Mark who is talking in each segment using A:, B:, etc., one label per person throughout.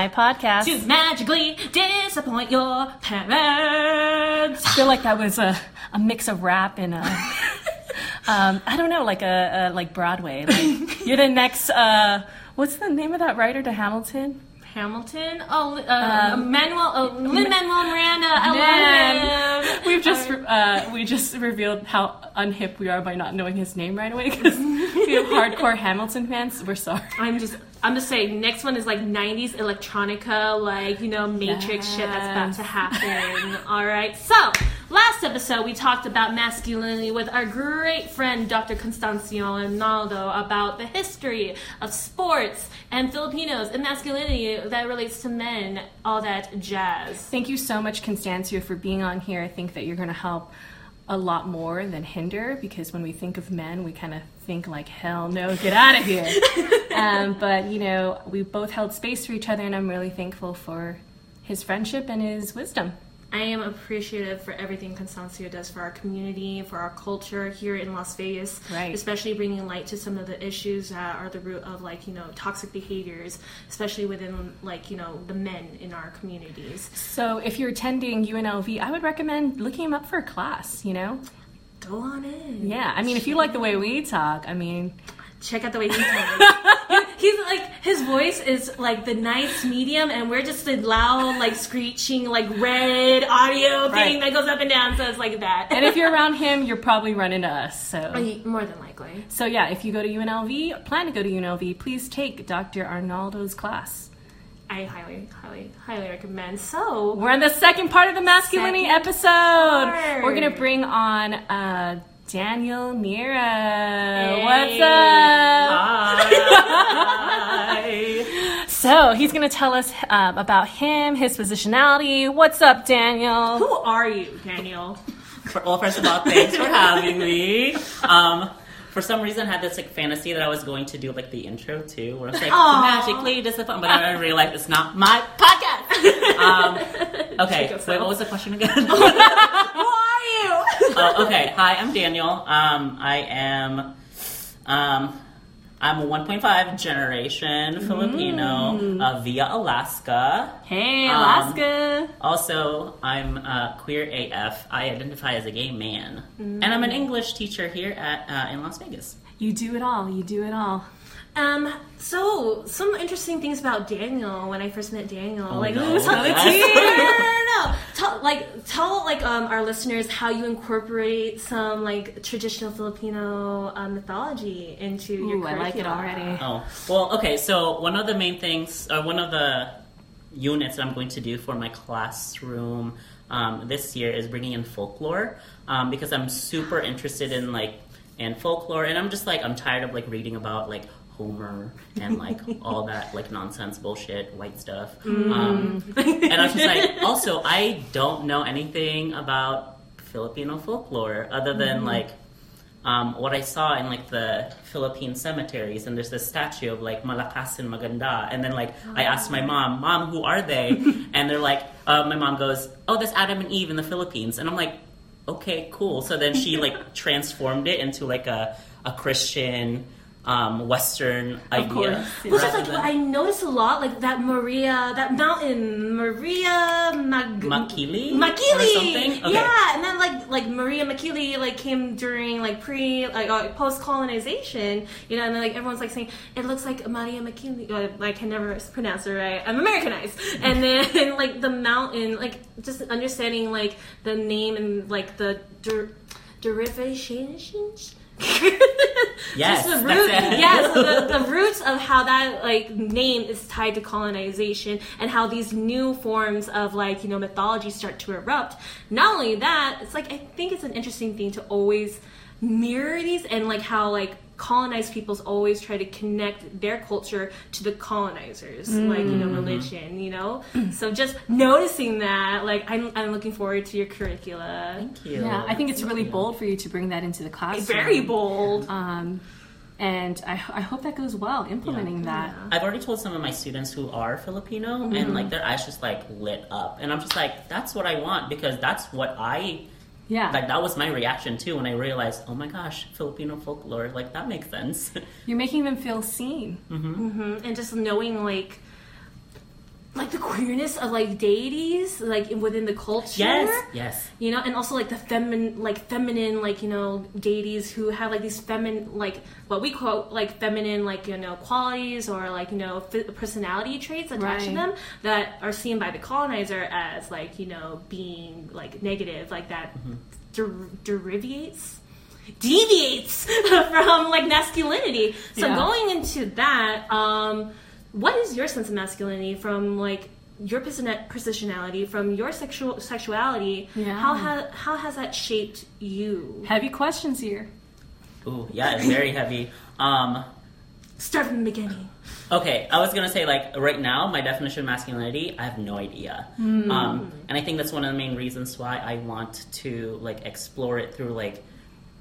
A: My podcast.
B: To magically disappoint your parents.
A: I feel like that was a, a mix of rap and a, um, I don't know, like a, a like Broadway. Like you're the next. Uh, what's the name of that writer to Hamilton?
B: Hamilton. Oh, uh,
A: Um,
B: Manuel. Oh, Lin Manuel Miranda. I
A: we've just uh, we just revealed how unhip we are by not knowing his name right away because we have hardcore Hamilton fans. We're sorry.
B: I'm just. I'm just saying. Next one is like '90s electronica, like you know, Matrix shit that's about to happen. All right. So last episode we talked about masculinity with our great friend Dr. Constancio Arnaldo about the history of sports and Filipinos and masculinity that relates to men, all that jazz.
A: Thank you so much, Constancio, for being on here. I think that you're going to help a lot more than hinder because when we think of men, we kind of think like, hell no, get out of here. um, but, you know, we both held space for each other, and I'm really thankful for his friendship and his wisdom.
B: I am appreciative for everything Constancio does for our community, for our culture here in Las Vegas.
A: Right.
B: Especially bringing light to some of the issues that are the root of like, you know, toxic behaviors, especially within like, you know, the men in our communities.
A: So if you're attending UNLV, I would recommend looking him up for a class, you know?
B: Go on in.
A: Yeah, I mean, if you like the way we talk, I mean,
B: Check out the way he talks. He's like his voice is like the nice medium, and we're just the loud, like screeching, like red audio thing
A: Right.
B: that goes up and down. So it's like that.
A: and if you're around him, you're probably running to us. So.
B: more than likely.
A: So yeah, if you go to UNLV, plan to go to UNLV, please take Dr. Arnaldo's class.
B: I highly, highly, highly recommend. So
A: We're on the second part of the masculinity episode.
B: part.
A: We're gonna bring on uh, Daniel Mira.
B: Hey.
A: What's up?
C: Hi.
A: So he's gonna tell us um, about him, his positionality. What's up, Daniel?
B: who are you, Daniel?
C: well, first of all, thanks for having me. Um, for some reason, I had this like fantasy that I was going to do like the intro too, where it's like
B: Aw.
C: magically disappointed, but I realized it's not my podcast. Um, okay,
B: Check
C: wait, what was the question again?
B: Who are you?
C: Oh, okay, hi, I'm Daniel. Um, I am, um, I'm a 1.5 generation Filipino uh, via Alaska.
A: Hey,
C: Um,
A: Alaska.
C: Also, I'm uh, queer AF. I identify as a gay man, and I'm an English teacher here at uh, in Las Vegas.
A: you do it all. You do it all.
B: Um. So some interesting things about Daniel when I first met Daniel.
C: Oh,
B: like,
C: no. That's-
B: no, no, no, no. Tell like tell like um our listeners how you incorporate some like traditional Filipino uh, mythology into your
A: Ooh, I like it already.
C: Oh, well, okay. So one of the main things, or one of the units that I'm going to do for my classroom um, this year is bringing in folklore um, because I'm super interested in like in folklore, and I'm just like I'm tired of like reading about like Homer and like all that like nonsense bullshit white stuff. Um, and I was just like, also I don't know anything about Filipino folklore other than like um, what I saw in like the Philippine cemeteries, and there's this statue of like Malakas and Maganda, and then like I asked my mom, "Mom, who are they?" and they're like, uh, my mom goes, "Oh, that's Adam and Eve in the Philippines," and I'm like, "Okay, cool." So then she like transformed it into like a a Christian um, Western idea.
A: course, yeah.
B: Which is like
C: than-
B: I noticed a lot, like that Maria, that mountain, Maria Mag-
C: Makili?
B: Makili,
C: Or? Okay.
B: yeah, and then like like Maria Makili like came during like pre like uh, post colonization, you know, and then like everyone's like saying it looks like Maria Makili. Uh, I can never pronounce it right. I'm Americanized, and then like the mountain, like just understanding like the name and like the der- derivations.
C: Yes,
B: Just the root, yes, the, the roots of how that like name is tied to colonization and how these new forms of like you know mythology start to erupt. Not only that, it's like I think it's an interesting thing to always mirror these and like how like colonized peoples always try to connect their culture to the colonizers like you know religion you know so just noticing that like I'm, I'm looking forward to your curricula
C: Thank you.
A: Yeah, I think it's really bold for you to bring that into the classroom.
B: very bold
A: Um, and I, I hope that goes well implementing that.
C: I've already told some of my students who are Filipino,
B: Mm-hmm.
C: and like their eyes just like lit up, and I'm just like, that's what I want because that's what I
A: Yeah,
C: like. That was my reaction too when I realized, oh my gosh, Filipino folklore, like that makes sense.
A: you're making them feel seen.
B: hmm and just knowing like queerness of like deities like within the culture.
C: Yes, yes.
B: You know, and also like the feminine, like feminine, like you know, deities who have like these feminine, like what we quote like feminine, like you know, qualities or like you know, f- personality traits attached to them that are seen by the colonizer as like you know, being like negative, like that der- derivates deviates from like masculinity. So
A: Yeah.
B: going into that, um, what is your sense of masculinity from like your positionality, from your sexual sexuality?
A: Yeah.
B: How has how has that shaped you?
A: Heavy questions here.
C: Ooh, yeah, it's very heavy. Um,
B: Start from the beginning.
C: Okay, I was gonna say like right now, my definition of masculinity, I have no idea, um, and I think that's one of the main reasons why I want to like explore it through like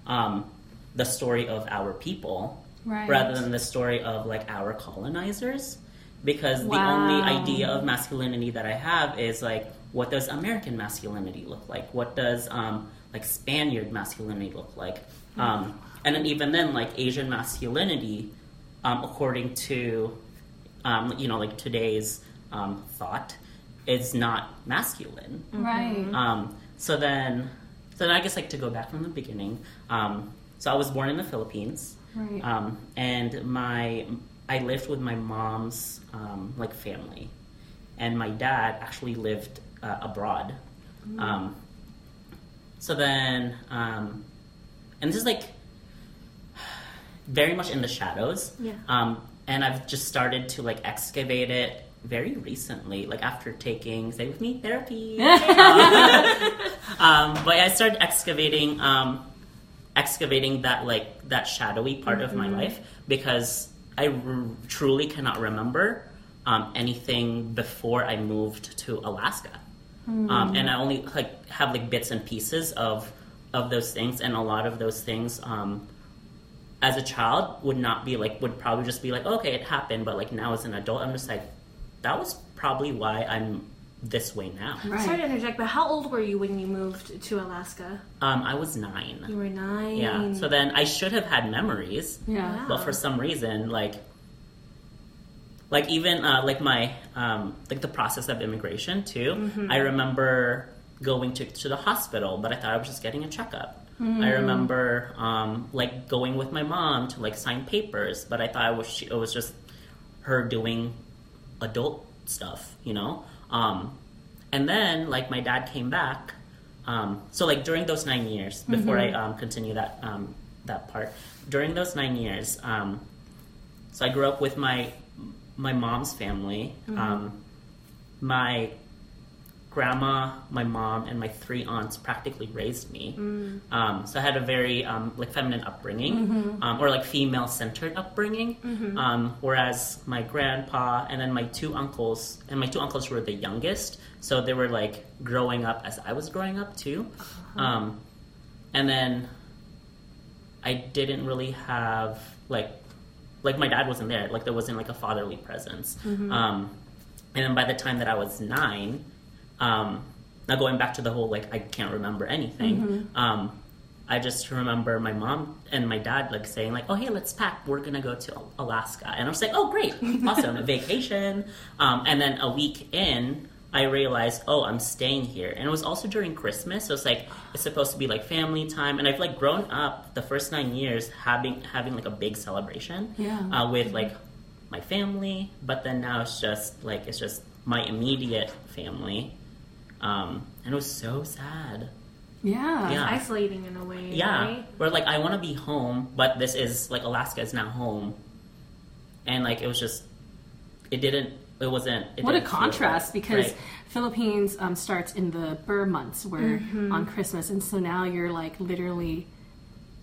C: um, the story of our people
A: Right.
C: rather than the story of like our colonizers, because the only idea of masculinity that I have is like what does American masculinity look like? What does um, like Spaniard masculinity look like? Um, and then even then, like Asian masculinity, um, according to um, you know like today's um, thought, is not masculine.
A: Right.
C: Um, so then, so then I guess like to go back from the beginning. Um, so I was born in the Philippines,
A: Right.
C: um, and my I lived with my mom's um, like family, and my dad actually lived uh, abroad. Um, so then, um, and this is like very much in the shadows.
B: Yeah.
C: Um, and I've just started to like excavate it very recently, like after taking, stay with me, therapy. um, but I started excavating, um, excavating that like that shadowy part of my life because I r- truly cannot remember um, anything before I moved to Alaska, um, and I only like have like bits and pieces of of those things, and a lot of those things. Um, as a child would not be like would probably just be like okay it happened but like now as an adult i'm just like that was probably why i'm this way now
A: Right.
B: Sorry to interject, but how old were you when you moved to Alaska?
C: um i was nine
B: You were nine.
C: yeah so then i should have had memories
A: Yeah.
C: but for some reason like like even uh, like my um, like the process of immigration too
B: Mm-hmm.
C: i remember going to, to the hospital but i thought i was just getting a checkup
B: Mm.
C: i remember um, like going with my mom to like sign papers but i thought it was, she, it was just her doing adult stuff you know um, and then like my dad came back um, so like during those nine years before i um, continue that um, that part during those nine years um, so i grew up with my my mom's family. Um, my grandma my mom and my three aunts practically raised me. Um, so i had a very um, like feminine upbringing um, or like female centered upbringing um, whereas my grandpa and then my two uncles and my two uncles were the youngest so they were like growing up as i was growing up too. Um, and then i didn't really have like like my dad wasn't there. Like there wasn't like a fatherly presence. Um, and then by the time that i was nine um, now going back to the whole like i can't remember anything um, i just remember my mom and my dad like saying like oh hey let's pack. We're gonna go to alaska. And i was like oh great. Awesome. Vacation. Um, and then a week in i realized oh i'm staying here. And it was also during christmas so it's like it's supposed to be like family time. And i've like grown up the first nine years having having like a big celebration
A: Yeah.
C: uh, with like my family, but then now it's just like it's just my immediate family, um, and it was so sad.
A: Yeah.
C: Yeah.
B: Isolating in a way.
C: Yeah,
B: Right?
C: where like I want to be home, but this is like Alaska is now home, and like it was just it didn't it wasn't. It
A: What a
C: didn't feel
A: contrast
C: right.
A: because
C: Right.
A: Philippines um, starts in the Ber months, where
B: Mm-hmm.
A: on Christmas, and so now you're like literally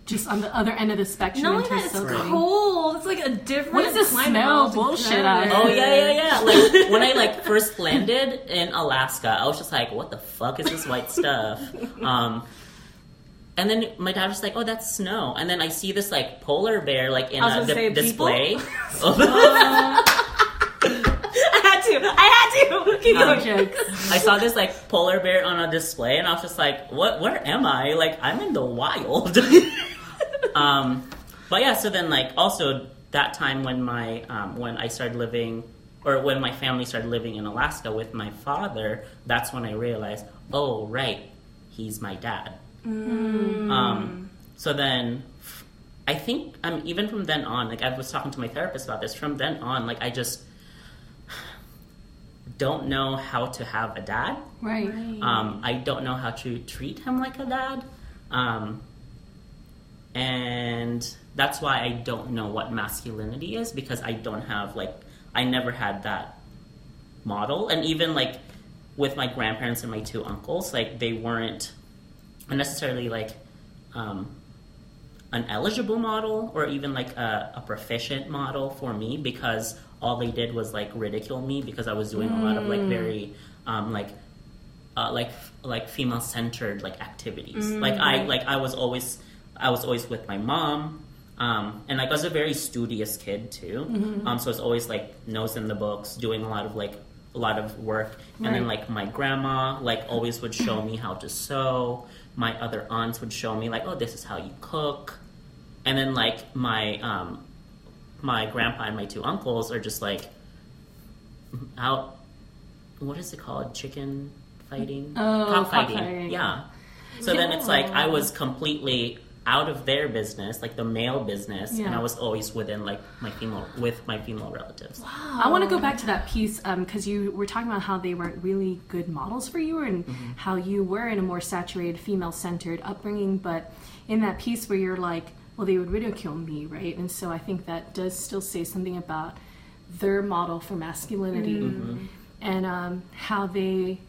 A: just on the other end of the spectrum.
B: Not only that, it's
A: southern-
B: cold. It's like a different.
A: What is this smell bullshit out
C: Oh yeah, yeah, yeah. Like when I like first landed in Alaska, I was just like, "What the fuck is this white stuff?" Um, and then my dad was like, "Oh, that's snow." And then I see this like polar bear like in
B: I was
C: a
B: gonna say,
C: di- display.
B: I had to. I had to. Keep
A: No
B: going.
A: jokes.
C: I saw this like polar bear on a display, and I was just like, "What? Where am I? Like, I'm in the wild." um, but yeah, so then like also that time when my um, when I started living or when my family started living in Alaska with my father, that's when I realized, oh right, he's my dad. Um, so then, I think um, even from then on, like I was talking to my therapist about this. From then on, like I just don't know how to have a dad.
A: Right.
C: Um, I don't know how to treat him like a dad. Um, and that's why I don't know what masculinity is because I don't have, like, I never had that model. And even, like, with my grandparents and my two uncles, like, they weren't necessarily, like, um, an eligible model or even like a, a proficient model for me because all they did was like ridicule me because I was doing a lot of like very um, like uh, like like female centered like activities. Like I like I was always I was always with my mom. Um, and like I was a very studious kid too, um, so I was always like nose in the books, doing a lot of like a lot of work. And then like my grandma like always would show me how to sew. My other aunts would show me like, oh, this is how you cook. And then like my um, my grandpa and my two uncles are just like out. What is it called? Chicken fighting?
A: Oh, cockfighting.
C: Yeah. So then it's like I was completely out of their business, like the male business, and I was always within like my female with my female relatives.
A: I want to go back to that piece um, because you were talking about how they weren't really good models for you and mm-hmm. how you were in a more saturated, female centered upbringing. But in that piece where you're like, well, they would ridicule me, right? And so I think that does still say something about their model for masculinity mm-hmm. and um, how they,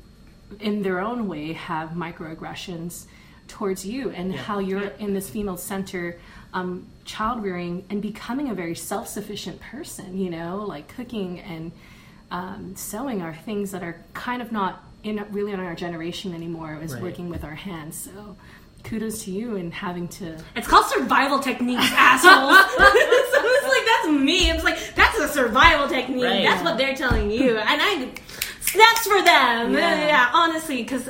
A: in their own way, have microaggressions towards you and
C: Yeah.
A: how you're in this female center um, child rearing and becoming a very self sufficient person, you know, like cooking and um, sewing are things that are kind of not in really in our generation anymore is
C: Right.
A: working with our hands. So kudos to you and having to
B: It's called survival techniques, assholes. so it's like that's me. It's like that's a survival technique.
C: Right.
B: That's what they're telling you, and I snaps for them.
A: Yeah.
B: Yeah, honestly, because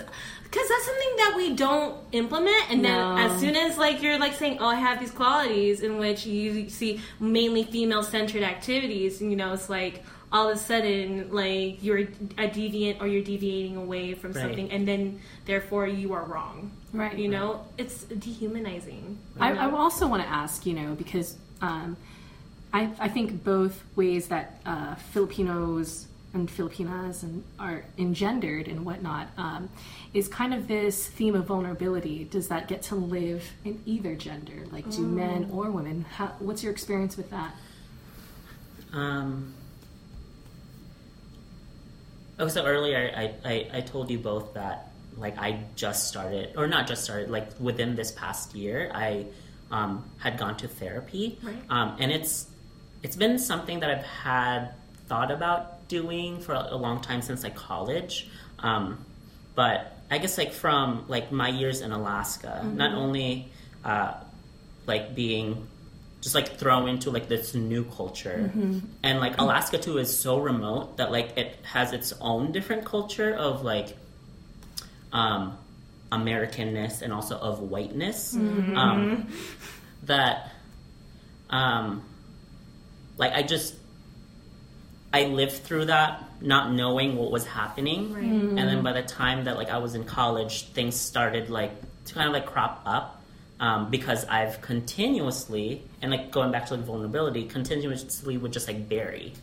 B: because that's something that we don't implement, and then
A: No.
B: as soon as like you're like saying, oh, I have these qualities in which you see mainly female centered activities, and you know, it's like. All of a sudden, like you're a deviant or you're deviating away from
C: Right.
B: something, and then therefore you are wrong.
A: Right.
B: You know, it's dehumanizing.
A: I. I also want to ask, you know, because um, I, I think both ways that uh, Filipinos and Filipinas and are engendered and whatnot um, is kind of this theme of vulnerability. Does that get to live in either gender? Like, do men or women? How, what's your experience with that?
C: Um, oh, so earlier I, I, I told you both that like I just started, or not just started, like within this past year, I um, had gone to therapy,
B: Right.
C: um, and it's it's been something that I've had thought about doing for a, long time since like college, um, but I guess like from like my years in Alaska, not only uh, like being just like thrown into like this new culture. And like alaska too is so remote that like it has its own different culture of like um americanness and also of whiteness. Um that um like i just i lived through that not knowing what was happening and then by the time that like i was in college things started like to kind of like crop up um, because I've continuously and like going back to like vulnerability, continuously would just like bury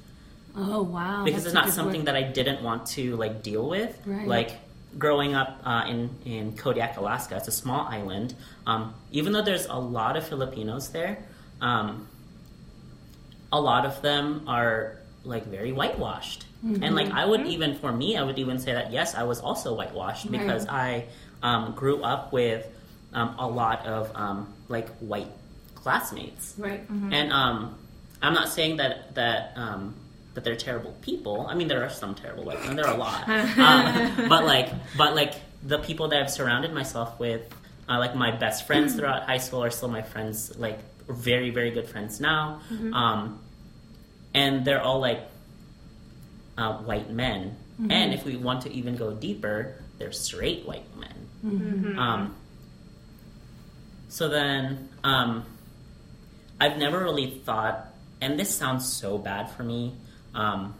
A: Oh wow!
C: because
A: that's
C: it's not something
A: word.
C: that I didn't want to like deal with.
A: Right.
C: Like growing up uh, in in Kodiak, Alaska, it's a small island. Um, even though there's a lot of Filipinos there, um, a lot of them are like very whitewashed. And like I would even for me, I would even say that yes, I was also whitewashed
A: Right.
C: because I um, grew up with um, a lot of um, like white classmates.
A: right.
C: And um, I'm not saying that that um, that they're terrible people. I mean, there are some terrible white men. There are a lot, um, but like, but like the people that I've surrounded myself with, uh, like my best friends throughout high school, are still my friends. Like very, very good friends now, um, and they're all like uh, white men. And if we want to even go deeper, they're straight white men. Um, so then, um, I've never really thought, and this sounds so bad for me, um,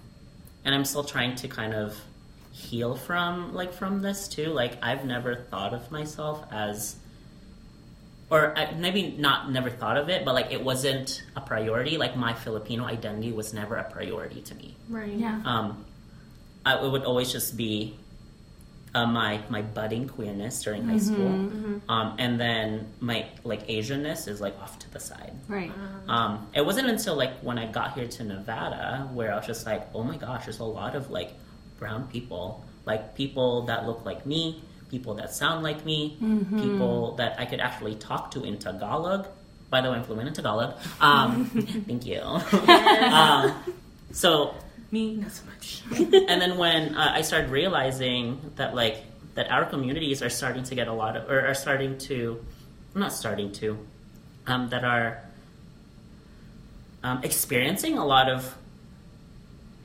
C: and I'm still trying to kind of heal from like from this too. Like I've never thought of myself as or I, maybe not never thought of it, but like it wasn't a priority. Like my Filipino identity was never a priority to me.
B: Right.
A: Yeah.
C: Um, I, it would always just be uh, my my budding queerness during high school, um, and then my like Asianness is like off to the side.
A: Right.
C: Um, it wasn't until like when I got here to Nevada where I was just like, oh my gosh, there's a lot of like brown people, like people that look like me, people that sound like me, people that I could actually talk to in Tagalog. By the way, I'm fluent in Tagalog. Um, thank you. um, so
B: Me, not so much.
C: and then when uh, I started realizing that like that our communities are starting to get a lot of or are starting to not starting to um, that are um, experiencing a lot of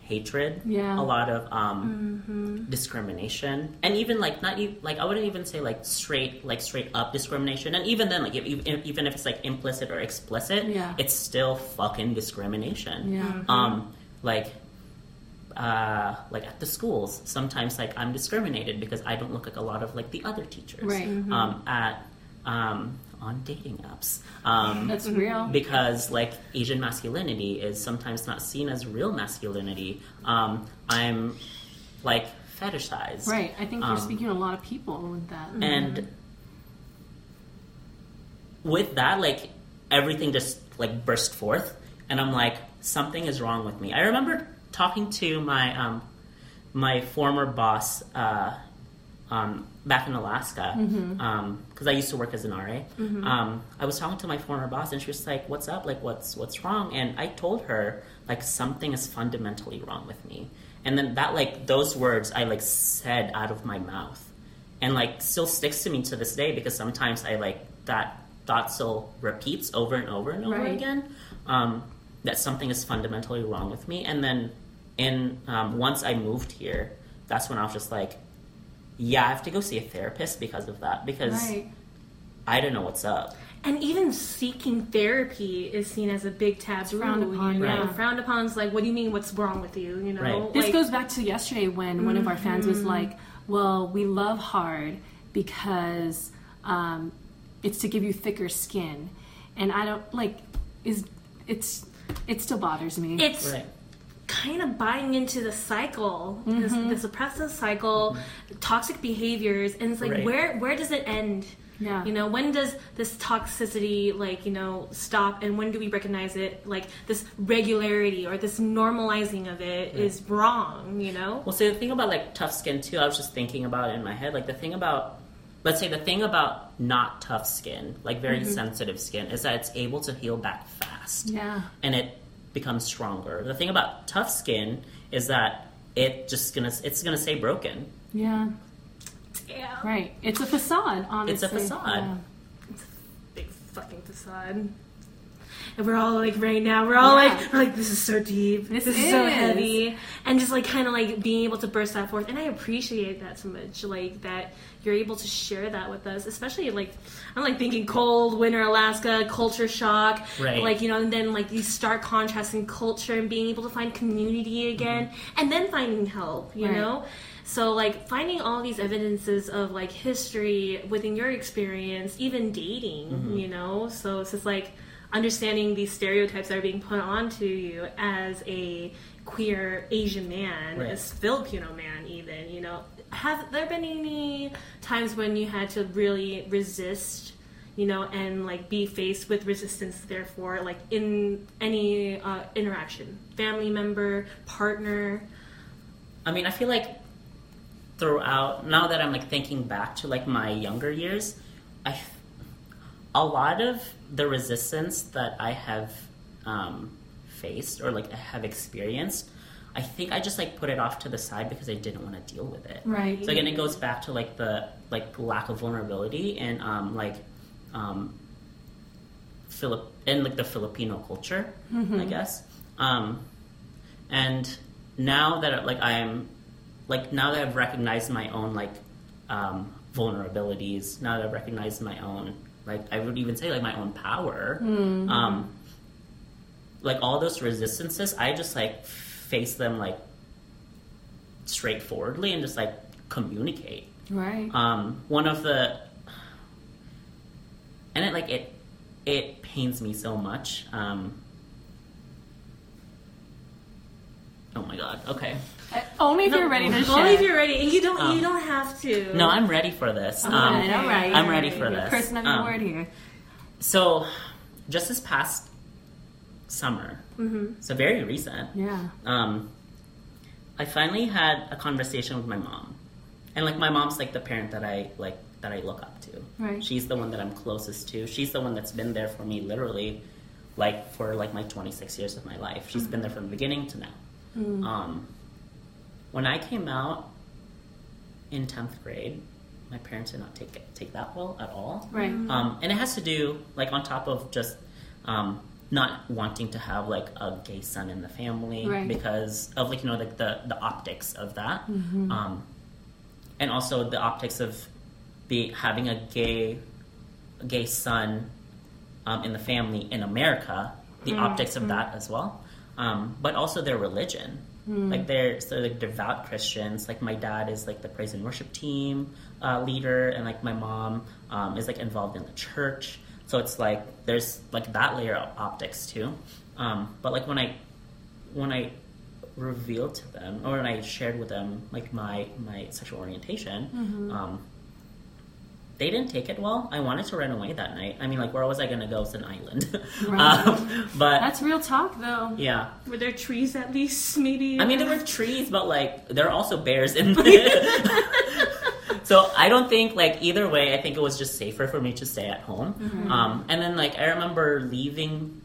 C: hatred
A: Yeah.
C: a lot of um, discrimination and even like not e- like I wouldn't even say like straight like straight up discrimination and even then like if, if, even if it's like implicit or explicit
A: Yeah.
C: it's still fucking discrimination
A: Yeah.
C: um like uh, like at the schools, sometimes like I'm discriminated because I don't look like a lot of like the other teachers.
A: Right.
C: Um, at um, on dating apps. Um,
A: That's real.
C: because like Asian masculinity is sometimes not seen as real masculinity. Um, I'm like fetishized.
A: Right. I think you're
C: Um,
A: speaking to a lot of people with that.
C: And with that, like everything just like burst forth, and I'm like, something is wrong with me. I remember talking to my um, my former boss uh, um, back in Alaska because I used to work as an RA. Um, I was talking to my former boss, and she was like, "What's up? Like, what's what's wrong?" And I told her like something is fundamentally wrong with me. And then that like those words I like said out of my mouth and like still sticks to me to this day because sometimes I like that thought still repeats over and over and over
A: Right.
C: again. Um, that something is fundamentally wrong with me, and then in um, once I moved here, that's when I was just like, yeah, I have to go see a therapist because of that because
A: Right.
C: I don't know what's up.
B: And even seeking therapy is seen as a big taboo.
A: frowned upon,
B: you know?
A: yeah.
B: Frowned upon is like, what do you mean? What's wrong with you? You know,
C: Right.
A: This goes back to yesterday when one of our fans was like, "Well, we love hard because um, it's to give you thicker skin," and I don't like is it's it still bothers me.
B: It's
C: Right.
B: Kind of buying into the cycle, this, mm-hmm. this oppressive cycle, mm-hmm. toxic behaviors, and it's like
C: Right.
B: where where does it end?
A: Yeah.
B: You know, when does this toxicity like you know stop, and when do we recognize it? Like this regularity or this normalizing of it is wrong. You know.
C: Well, see, the thing about like tough skin too, I was just thinking about it in my head. Like the thing about, let's say, the thing about not tough skin, like very mm-hmm. sensitive skin, is that it's able to heal back fast.
A: yeah,
C: and it becomes stronger. The thing about tough skin is that it just gonna it's gonna stay broken.
A: yeah,
B: Yeah.
A: right. It's a facade. Honestly,
C: It's a facade.
A: Yeah.
B: It's a big fucking facade. And we're all like right now, we're all
A: Yeah.
B: like we're like this is so deep,
A: This
B: this, is. so heavy, and just like kind of like being able to burst that forth, and I appreciate that so much, like that you're able to share that with us, especially like I'm like thinking cold winter Alaska, culture shock,
C: Right.
B: like you know, and then like these stark contrasts in culture and being able to find community again, mm-hmm. and then finding help, you
A: Right.
B: know. So like finding all these evidences of like history within your experience, even dating, mm-hmm. you know. So it's just like understanding these stereotypes that are being put onto you as a queer Asian man,
C: Right.
B: as Filipino man, even you know. Have there been any times when you had to really resist? You know, and like be faced with resistance, therefore, like in any uh, interaction, family member, partner.
C: I mean, I feel like throughout now that I'm like thinking back to like my younger years, I a lot of the resistance that I have um, faced or like have experienced, I think I just like put it off to the side because I didn't want to deal with it.
A: Right.
C: So again, it goes back to like the like lack of vulnerability and um, like um, Philip and like the Filipino culture, I guess. Um, and now that like I'm like now that I've recognized my own like um, vulnerabilities, now that I've recognized my own like I would even say like my own power, um, like all those resistances, I just like face them like straightforwardly and just like communicate.
A: Right.
C: Um, one of the and it like it it pains me so much. Um, oh my god. Okay.
A: Only if you're ready to share.
B: Only if you're ready. You don't.
C: Um,
B: you don't have to.
C: No, I'm ready for this.
A: All
C: Um,
A: all right.
C: I'm ready for this.
A: Person of your
C: Um,
A: word here.
C: So, just this past summer,
B: Mm-hmm.
C: so very recent,
A: Yeah.
C: um, I finally had a conversation with my mom, and like my mom's like the parent that I like that I look up to.
A: Right.
C: She's the one that I'm closest to. She's the one that's been there for me literally, like for like my 26 years of my life. She's been there from the beginning to now.
A: Mm.
C: Um, when I came out in 10th grade, my parents did not take it, take that well at all.
A: Right.
C: Um, and it has to do, like, on top of just um, not wanting to have, like, a gay son in the family
A: Right.
C: because of, like, you know, like the, the optics of that.
A: Mm-hmm.
C: Um, and also the optics of be, having a gay, a gay son um, in the family in America, the optics of that as well. Um, but also their religion. Like they're so like devout Christians. Like my dad is like the praise and worship team uh, leader, and like my mom um, is like involved in the church. So it's like there's like that layer of optics too. Um, but like when I when I revealed to them or when I shared with them like my my sexual orientation, um, they didn't take it well. I wanted to run away that night. I mean, like where was I going to go? It's an island.
A: Right.
C: um, but
A: That's real talk, though.
C: yeah,
B: Were there trees at least? Maybe.
C: I mean, there were trees, but like there are also bears in. so I don't think like either way. I think it was just safer for me to stay at home.
A: Mm-hmm.
C: Um, and then like I remember leaving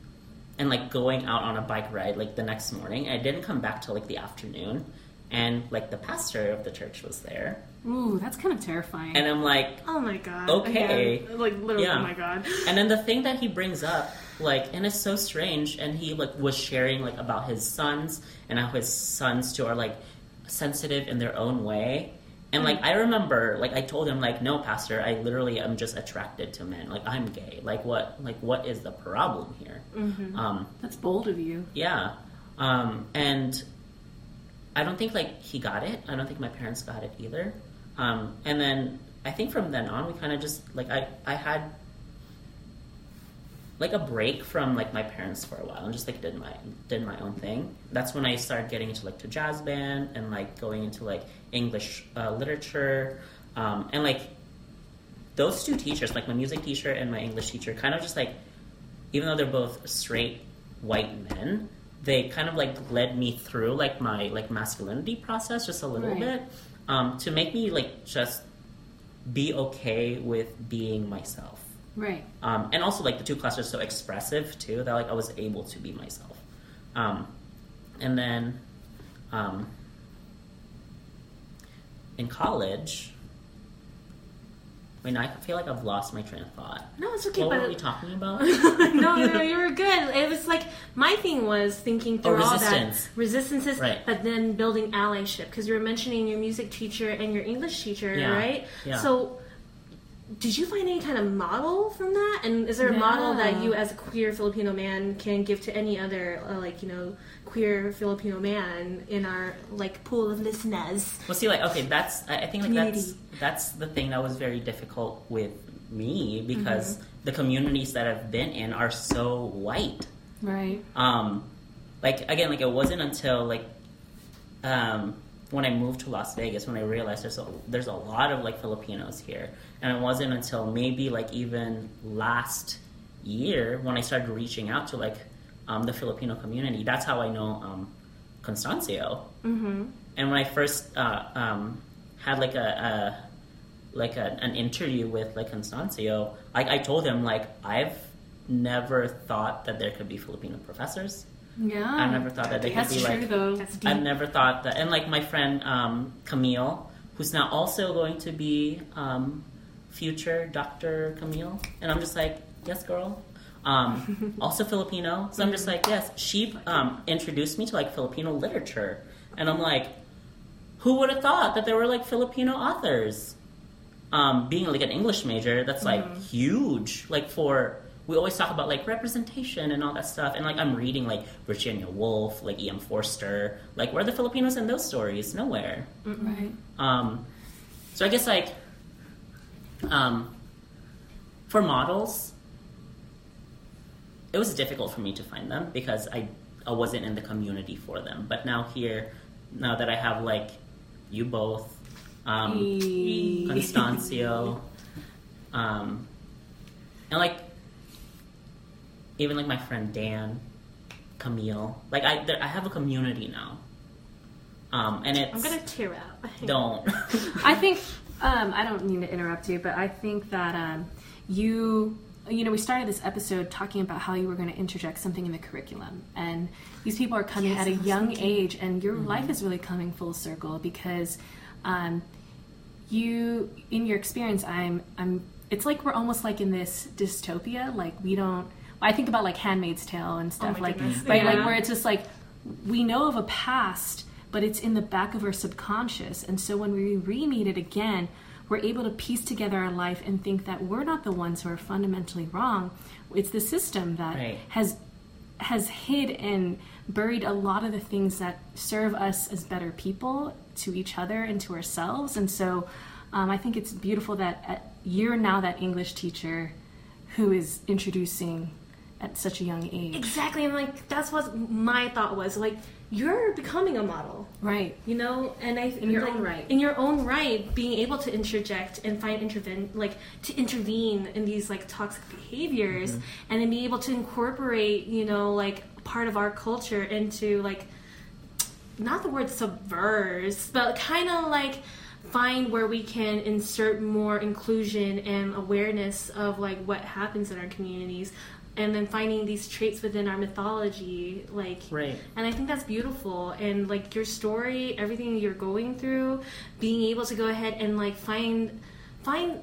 C: and like going out on a bike ride like the next morning. I didn't come back till like the afternoon, and like the pastor of the church was there,
A: Ooh, that's kind of terrifying.
C: and I'm like,
B: Oh my god.
C: Okay.
B: Again, like literally.
C: Yeah.
B: Oh my god.
C: And then the thing that he brings up, like, and it's so strange, and he like was sharing like about his sons and how his sons too are like sensitive in their own way. And like I remember, like I told him, like, no, pastor, I literally am just attracted to men. Like I'm gay. Like what? Like what is the problem here? Um,
A: that's bold of you.
C: yeah, um, and I don't think like he got it. I don't think my parents got it either. Um, and then I think from then on, we kind of just like I I had like a break from like my parents for a while and just like did my did my own thing. That's when I started getting into like to jazz band and like going into like English uh, literature um, and like those two teachers, like my music teacher and my English teacher, kind of just like even though they're both straight white men, they kind of like led me through like my like masculinity process just a little
A: Right.
C: bit um, to make me like just be okay with being myself.
A: Right.
C: Um, and also like the two classes are so expressive too that like I was able to be myself. Um, and then um, in college, I mean, I feel like I've lost my train of thought.
B: No, it's okay.
C: what
B: but
C: were we talking about?
B: no, no, you were good. It was like my thing was thinking through all
C: Oh, resistance.
B: that resistances,
C: Right.
B: but then building allyship because you were mentioning your music teacher and your English teacher,
C: Yeah.
B: right?
C: Yeah.
B: So, did you find any kind of model from that? And is there a model that you, as a queer Filipino man, can give to any other, uh, like you know, queer Filipino man in our like pool of listeners?
C: Well, see, like, okay, that's I I think like that's that's the thing that was very difficult with me because
B: Mm-hmm.
C: the communities that I've been in are so white.
A: Right.
C: Um, like again, like it wasn't until like um, when I moved to Las Vegas when I realized there's a there's a lot of like Filipinos here, and it wasn't until maybe like even last year when I started reaching out to like um, the Filipino community. That's how I know um, Constancio.
B: Mm-hmm.
C: And when I first uh, um, had like a, a like a, an interview with like Constancio, like I told him like I've never thought that there could be Filipino professors.
A: Yeah.
C: I never thought that they could
A: That's
C: be
A: true,
C: like.
A: though.
B: That's deep.
C: I've never thought that, and like my friend um, Camille, who's now also going to be um, future Doctor Camille, and I'm just like, yes, girl. Um, also Filipino, so I'm just like, yes. She um, introduced me to like Filipino literature, and I'm like, who would have thought that there were like Filipino authors? Um, being like an English major, that's like huge, like for we always talk about like representation and all that stuff. And like I'm reading like Virginia Woolf, like E.M. Forster. Like where are the Filipinos in those stories? Nowhere.
A: Right.
C: Um, so I guess like um, for models, it was difficult for me to find them because I I wasn't in the community for them. But now here, now that I have like you both, um,
A: E-
C: Constancio, um, and like even like my friend Dan, Camille, like I there, I have a community now. Um, and it's
B: I'm gonna tear up.
C: don't.
A: I think um, I don't mean to interrupt you, but I think that um, you you know we started this episode talking about how you were going to interject something in the curriculum, and these people are coming
B: Yes,
A: at a young
B: thinking.
A: age, and your life is really coming full circle because um, you in your experience, I'm I'm. It's like we're almost like in this dystopia, like we don't. I think about like Handmaid's Tale and stuff,
B: Oh
A: like right, like where it's just like we know of a past, but it's in the back of our subconscious. And so when we re meet it again, we're able to piece together our life and think that we're not the ones who are fundamentally wrong. It's the system that
C: Right.
A: has has hid and buried a lot of the things that serve us as better people to each other and to ourselves. And so um, I think it's beautiful that you're now that English teacher who is introducing at such a young age.
B: Exactly, and like that's what my thought was. Like you're becoming a model,
A: Right.
B: you know, and I
A: In your
B: like,
A: own right.
B: in your own right, being able to interject and find intervene, like to intervene in these like toxic behaviors,
C: Mm-hmm.
B: and then be able to incorporate, you know, like part of our culture into like not the word subverse, but kind of like find where we can insert more inclusion and awareness of like what happens in our communities and then finding these traits within our mythology like
C: Right.
B: and i think that's beautiful and like your story everything you're going through being able to go ahead and like find find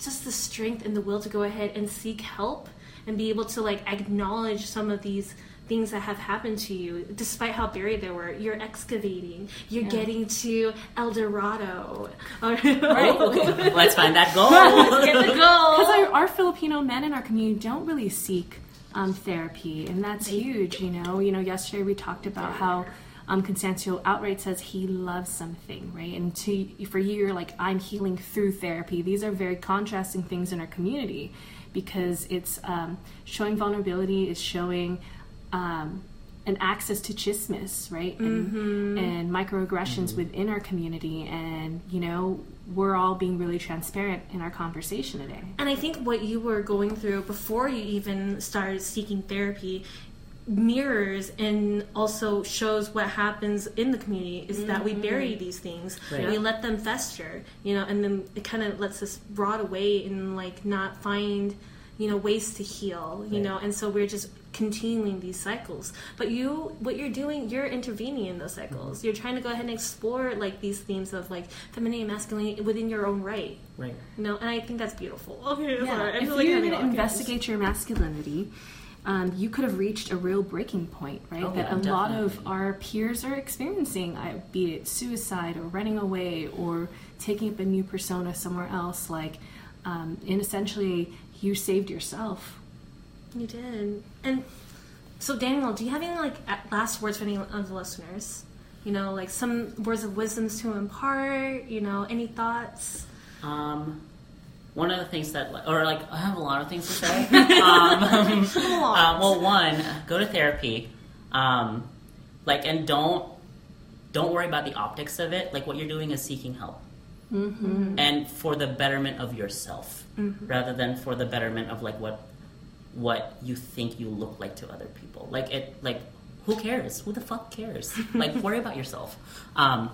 B: just the strength and the will to go ahead and seek help and be able to like acknowledge some of these things that have happened to you despite how buried they were you're excavating you're
A: Yeah.
B: getting to el dorado right.
C: Let's find that goal.
B: get the
A: Because our, our Filipino men in our community don't really seek um, therapy, and that's huge. You know, you know. Yesterday we talked about how um, Constancio outright says he loves something, right? And to for you, you're like, I'm healing through therapy. These are very contrasting things in our community because it's um, showing vulnerability, is showing. Um, an access to chismis, right? And, mm-hmm. and microaggressions mm-hmm. within our community. And, you know, we're all being really transparent in our conversation today.
B: And I think what you were going through before you even started seeking therapy mirrors and also shows what happens in the community is that we mm-hmm. bury these things
C: Right.
B: we let them fester you know and then it kind of lets us rot away and like not find you know ways to heal you
C: Right.
B: know and so we're just continuing these cycles but you what you're doing you're intervening in those cycles you're trying to go ahead and explore like these themes of like femininity and masculinity within your own right
C: Right.
B: you know, and I think that's beautiful. Okay,
A: Yeah.
B: sorry. I
A: If
B: like
A: you're
B: having
A: going to investigate your masculinity, um, you could have reached a real breaking point, right?
C: Oh,
A: that
C: yeah,
A: a lot of our peers are experiencing, I- be it suicide or running away or taking up a new persona somewhere else. Like, um, and essentially, you saved yourself.
B: You did. And so, Daniel, do you have any like last words for any of the listeners? You know, like some words of wisdoms to impart. You know, any thoughts?
C: Um, one of the things that, or like, I have a lot of things to say. um, uh, well, one, go to therapy. Um, like, and don't don't worry about the optics of it. Like, what you're doing is seeking help, mm-hmm. and for the betterment of yourself, rather than for the betterment of like what what you think you look like to other people. Like it, like who cares? Who the fuck cares? like, worry about yourself. Um,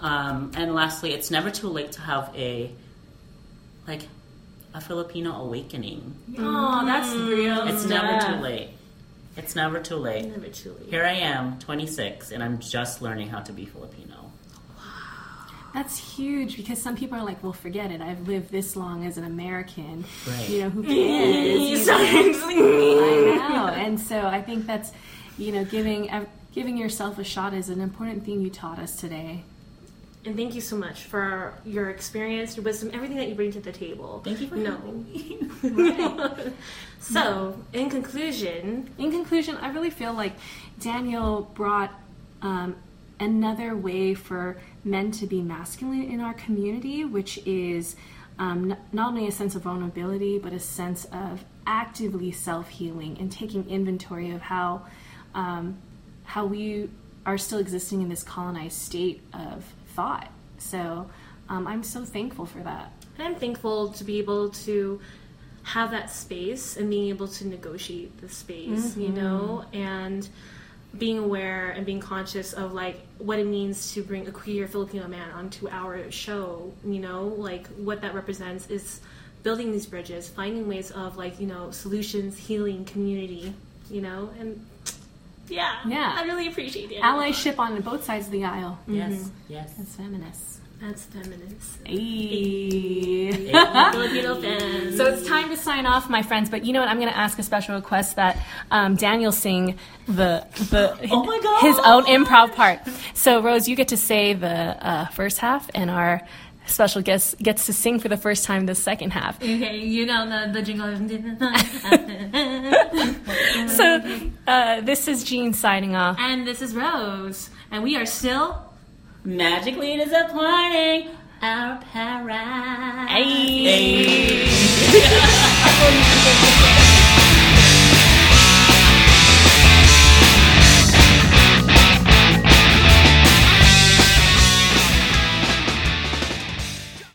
C: um, and lastly, it's never too late to have a like a Filipino awakening.
B: Oh, that's real.
C: It's never too late. It's never too late.
B: Never too late.
C: Here I am, 26, and I'm just learning how to be Filipino.
A: That's huge because some people are like, well, forget it. I've lived this long as an American.
C: Right.
A: You know, who cares? You? I know. And so I think that's, you know, giving giving yourself a shot is an important thing you taught us today.
B: and thank you so much for your experience, your wisdom, everything that you bring to the table.
C: Thank you for
B: no.
C: having me.
B: so, in conclusion,
A: In conclusion, I really feel like Daniel brought um, another way for men to be masculine in our community, which is um, n- not only a sense of vulnerability, but a sense of actively self healing and taking inventory of how um, how we are still existing in this colonized state of thought. So um, I'm so thankful for that.
B: I'm thankful to be able to have that space and being able to negotiate the space, you know, and being aware and being conscious of like what it means to bring a queer Filipino man onto our show, you know, like what that represents is building these bridges, finding ways of like, you know, solutions, healing, community, you know, and yeah,
A: Yeah.
B: I really appreciate it.
A: Allyship on both sides of the aisle.
C: Yes, mm-hmm. yes.
A: That's feminist.
B: That's feminist.
A: Hey.
B: Filipino fans.
A: So it's time to sign off, my friends. But you know what? I'm going to ask a special request that um, Daniel sing the the
C: Oh my God.
A: his own improv part. So Rose, you get to say the uh, first half, and our special guest gets to sing for the first time the second half.
B: Okay, you know the, the jingle.
A: So uh, this is Jean signing off.
B: and this is Rose, and we are still
C: Magically disappointing our paradise. Hey.